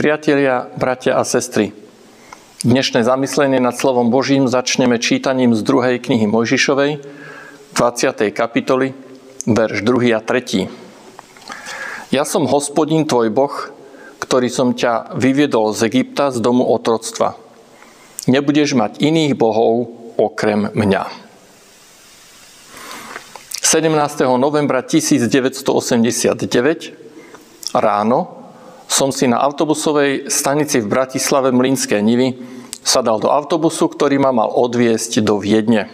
Priatelia, bratia a sestry, dnešné zamyslenie nad slovom Božím začneme čítaním z druhej knihy Mojžišovej, 20. kapitoly, verš 2 a 3. Ja som hospodin tvoj Boh, ktorý som ťa vyviedol z Egypta z domu otroctva. Nebudeš mať iných bohov okrem mňa. 17. novembra 1989 ráno som si na autobusovej stanici v Bratislave Mlinské Nivy sadal do autobusu, ktorý ma mal odviesť do Viedne.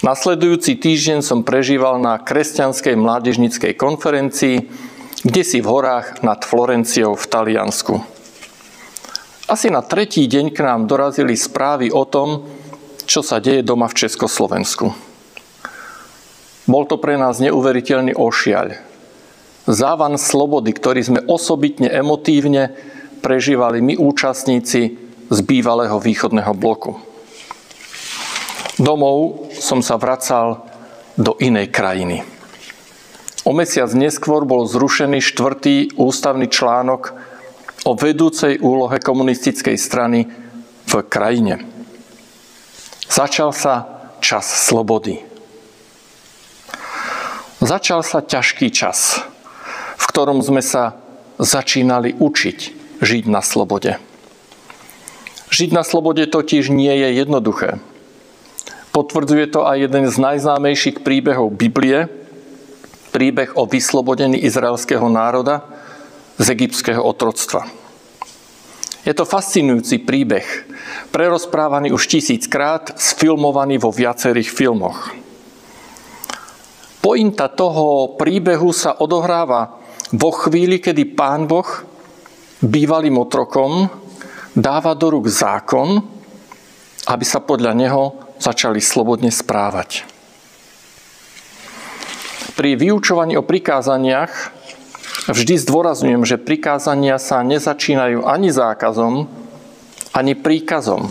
Nasledujúci týždeň som prežíval na kresťanskej mládežnickej konferencii, kde si v horách nad Florenciou v Taliansku. Asi na tretí deň k nám dorazili správy o tom, čo sa deje doma v Československu. Bol to pre nás neuveriteľný ošiaľ závan slobody, ktorý sme osobitne emotívne prežívali my účastníci z bývalého východného bloku. Domov som sa vracal do inej krajiny. O mesiac neskôr bol zrušený štvrtý ústavný článok o vedúcej úlohe komunistickej strany v krajine. Začal sa čas slobody. Začal sa ťažký čas v ktorom sme sa začínali učiť žiť na slobode. Žiť na slobode totiž nie je jednoduché. Potvrdzuje to aj jeden z najznámejších príbehov Biblie, príbeh o vyslobodení izraelského národa z egyptského otroctva. Je to fascinujúci príbeh, prerozprávaný už tisíckrát, sfilmovaný vo viacerých filmoch. Pointa toho príbehu sa odohráva vo chvíli, kedy pán Boh bývalým otrokom dáva do rúk zákon, aby sa podľa neho začali slobodne správať. Pri vyučovaní o prikázaniach vždy zdôrazňujem, že prikázania sa nezačínajú ani zákazom, ani príkazom,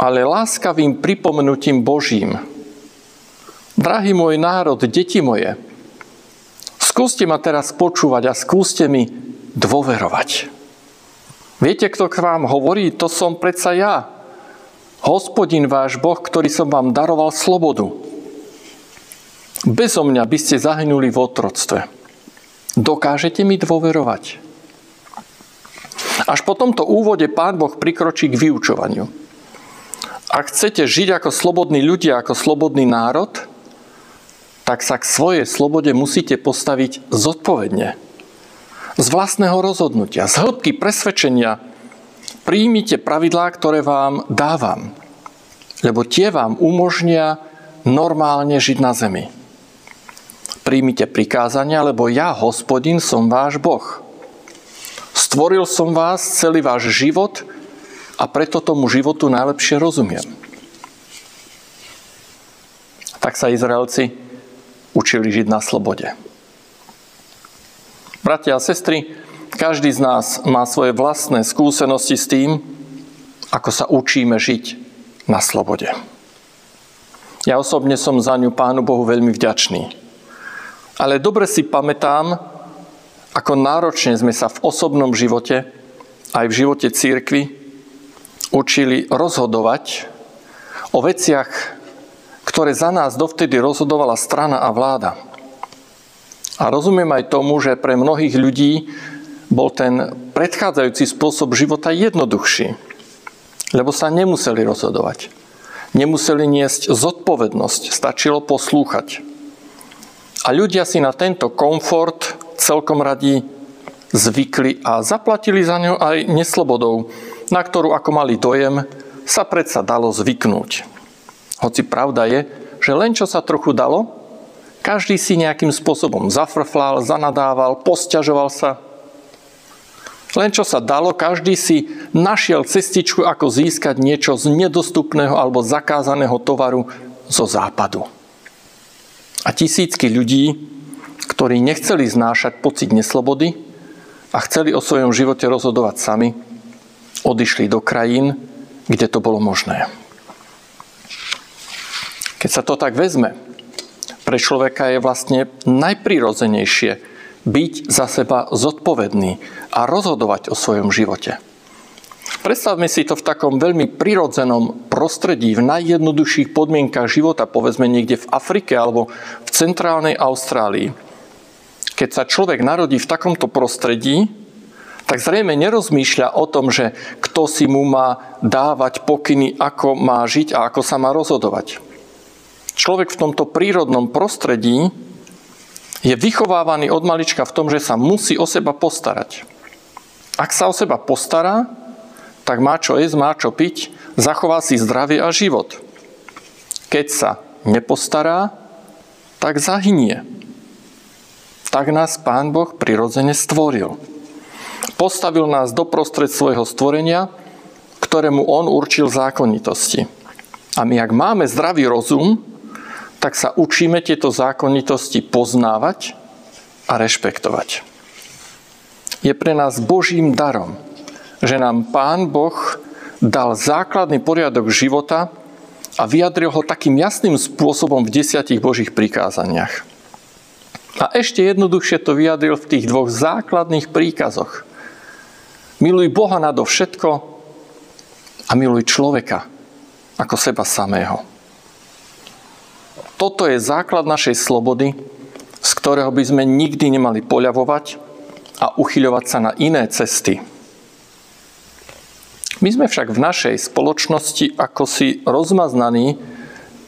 ale láskavým pripomenutím Božím. Drahý môj národ, deti moje, Skúste ma teraz počúvať a skúste mi dôverovať. Viete, kto k vám hovorí? To som predsa ja. Hospodin váš Boh, ktorý som vám daroval slobodu. Bezo mňa by ste zahynuli v otroctve. Dokážete mi dôverovať? Až po tomto úvode Pán Boh prikročí k vyučovaniu. Ak chcete žiť ako slobodní ľudia, ako slobodný národ, tak sa k svojej slobode musíte postaviť zodpovedne. Z vlastného rozhodnutia, z hĺbky presvedčenia príjmite pravidlá, ktoré vám dávam. Lebo tie vám umožnia normálne žiť na zemi. Príjmite prikázania, lebo ja, hospodin, som váš Boh. Stvoril som vás, celý váš život a preto tomu životu najlepšie rozumiem. Tak sa Izraelci učili žiť na slobode. Bratia a sestry, každý z nás má svoje vlastné skúsenosti s tým, ako sa učíme žiť na slobode. Ja osobne som za ňu Pánu Bohu veľmi vďačný. Ale dobre si pamätám, ako náročne sme sa v osobnom živote, aj v živote církvy, učili rozhodovať o veciach, ktoré za nás dovtedy rozhodovala strana a vláda. A rozumiem aj tomu, že pre mnohých ľudí bol ten predchádzajúci spôsob života jednoduchší, lebo sa nemuseli rozhodovať. Nemuseli niesť zodpovednosť, stačilo poslúchať. A ľudia si na tento komfort celkom radi zvykli a zaplatili za ňo aj neslobodou, na ktorú, ako mali dojem, sa predsa dalo zvyknúť. Hoci pravda je, že len čo sa trochu dalo, každý si nejakým spôsobom zafrflal, zanadával, posťažoval sa. Len čo sa dalo, každý si našiel cestičku, ako získať niečo z nedostupného alebo zakázaného tovaru zo západu. A tisícky ľudí, ktorí nechceli znášať pocit neslobody a chceli o svojom živote rozhodovať sami, odišli do krajín, kde to bolo možné. Keď sa to tak vezme, pre človeka je vlastne najprirodzenejšie byť za seba zodpovedný a rozhodovať o svojom živote. Predstavme si to v takom veľmi prirodzenom prostredí, v najjednoduchších podmienkach života, povedzme niekde v Afrike alebo v centrálnej Austrálii. Keď sa človek narodí v takomto prostredí, tak zrejme nerozmýšľa o tom, že kto si mu má dávať pokyny, ako má žiť a ako sa má rozhodovať. Človek v tomto prírodnom prostredí je vychovávaný od malička v tom, že sa musí o seba postarať. Ak sa o seba postará, tak má čo jesť, má čo piť, zachová si zdravie a život. Keď sa nepostará, tak zahynie. Tak nás Pán Boh prirodzene stvoril. Postavil nás do prostred svojho stvorenia, ktorému On určil zákonitosti. A my, ak máme zdravý rozum, tak sa učíme tieto zákonitosti poznávať a rešpektovať. Je pre nás Božím darom, že nám Pán Boh dal základný poriadok života a vyjadril ho takým jasným spôsobom v desiatich Božích prikázaniach. A ešte jednoduchšie to vyjadril v tých dvoch základných príkazoch. Miluj Boha nado všetko a miluj človeka ako seba samého. Toto je základ našej slobody, z ktorého by sme nikdy nemali poľavovať a uchyľovať sa na iné cesty, my sme však v našej spoločnosti ako si rozmaznaní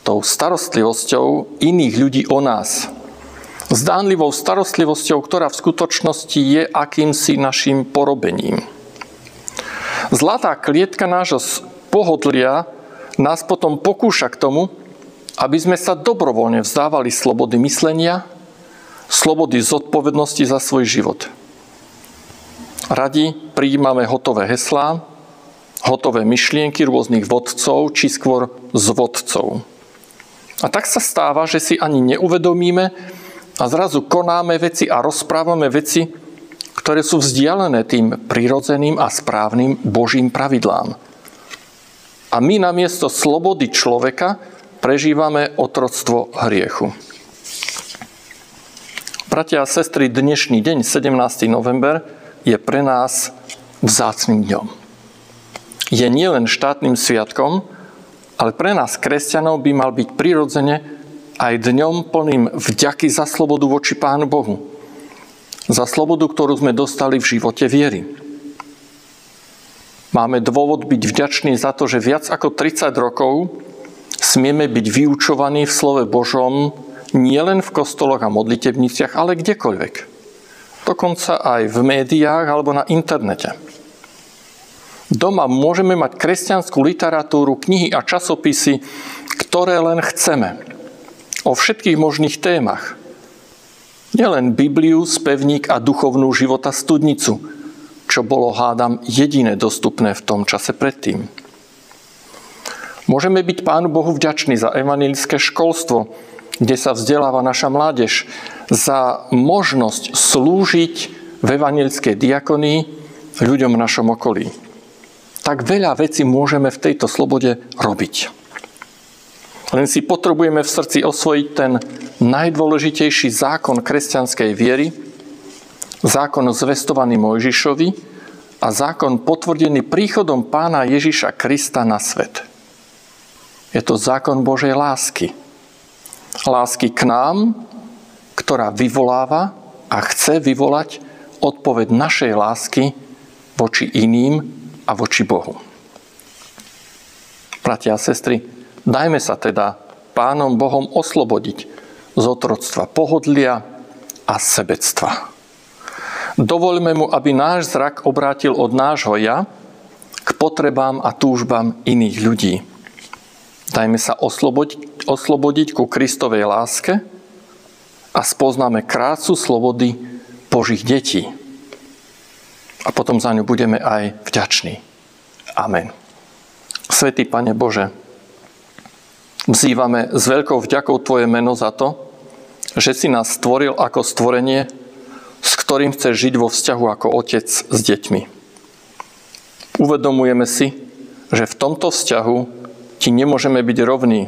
tou starostlivosťou iných ľudí o nás. Zdánlivou starostlivosťou, ktorá v skutočnosti je akýmsi našim porobením. Zlatá klietka nášho pohodlia nás potom pokúša k tomu, aby sme sa dobrovoľne vzdávali slobody myslenia, slobody zodpovednosti za svoj život. Radi prijímame hotové heslá, hotové myšlienky rôznych vodcov, či skôr z vodcov. A tak sa stáva, že si ani neuvedomíme a zrazu konáme veci a rozprávame veci, ktoré sú vzdialené tým prirodzeným a správnym Božím pravidlám. A my namiesto slobody človeka prežívame otroctvo hriechu. Bratia a sestry, dnešný deň, 17. november, je pre nás vzácným dňom je nielen štátnym sviatkom, ale pre nás, kresťanov, by mal byť prirodzene aj dňom plným vďaky za slobodu voči Pánu Bohu. Za slobodu, ktorú sme dostali v živote viery. Máme dôvod byť vďační za to, že viac ako 30 rokov smieme byť vyučovaní v slove Božom nielen v kostoloch a modlitebniciach, ale kdekoľvek. Dokonca aj v médiách alebo na internete. Doma môžeme mať kresťanskú literatúru, knihy a časopisy, ktoré len chceme. O všetkých možných témach. Nielen Bibliu, spevník a duchovnú života studnicu, čo bolo, hádam, jediné dostupné v tom čase predtým. Môžeme byť Pánu Bohu vďační za evanilické školstvo, kde sa vzdeláva naša mládež, za možnosť slúžiť v evanilickej diakonii ľuďom v našom okolí tak veľa vecí môžeme v tejto slobode robiť. Len si potrebujeme v srdci osvojiť ten najdôležitejší zákon kresťanskej viery, zákon zvestovaný Mojžišovi a zákon potvrdený príchodom pána Ježiša Krista na svet. Je to zákon Božej lásky. Lásky k nám, ktorá vyvoláva a chce vyvolať odpoveď našej lásky voči iným a voči Bohu. Bratia a sestry, dajme sa teda Pánom Bohom oslobodiť z otroctva pohodlia a sebectva. Dovoľme mu, aby náš zrak obrátil od nášho ja k potrebám a túžbám iných ľudí. Dajme sa oslobodiť, oslobodiť ku Kristovej láske a spoznáme krásu slobody Božích detí a potom za ňu budeme aj vďační. Amen. Svetý Pane Bože, vzývame s veľkou vďakou Tvoje meno za to, že si nás stvoril ako stvorenie, s ktorým chceš žiť vo vzťahu ako otec s deťmi. Uvedomujeme si, že v tomto vzťahu Ti nemôžeme byť rovní.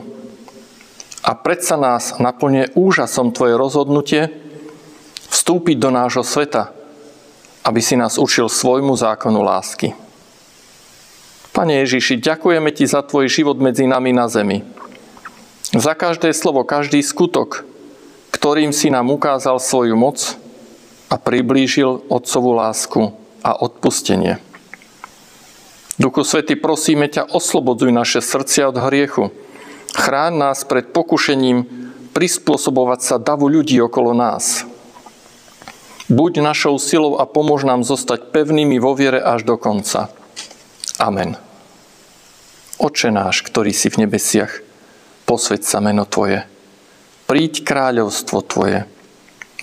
A predsa nás naplňuje úžasom Tvoje rozhodnutie vstúpiť do nášho sveta, aby si nás učil svojmu zákonu lásky. Pane Ježiši, ďakujeme Ti za Tvoj život medzi nami na zemi. Za každé slovo, každý skutok, ktorým si nám ukázal svoju moc a priblížil Otcovú lásku a odpustenie. Duchu Svety, prosíme ťa, oslobodzuj naše srdcia od hriechu. Chráň nás pred pokušením prispôsobovať sa davu ľudí okolo nás. Buď našou silou a pomôž nám zostať pevnými vo viere až do konca. Amen. Oče náš, ktorý si v nebesiach, posveď sa meno Tvoje. Príď kráľovstvo Tvoje.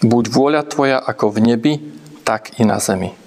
Buď vôľa Tvoja ako v nebi, tak i na zemi.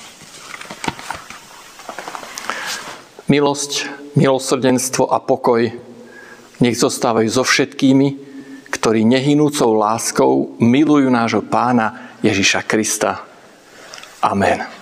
Milosť, milosrdenstvo a pokoj nech zostávajú so všetkými, ktorí nehynúcou láskou milujú nášho pána Ježiša Krista. Amen.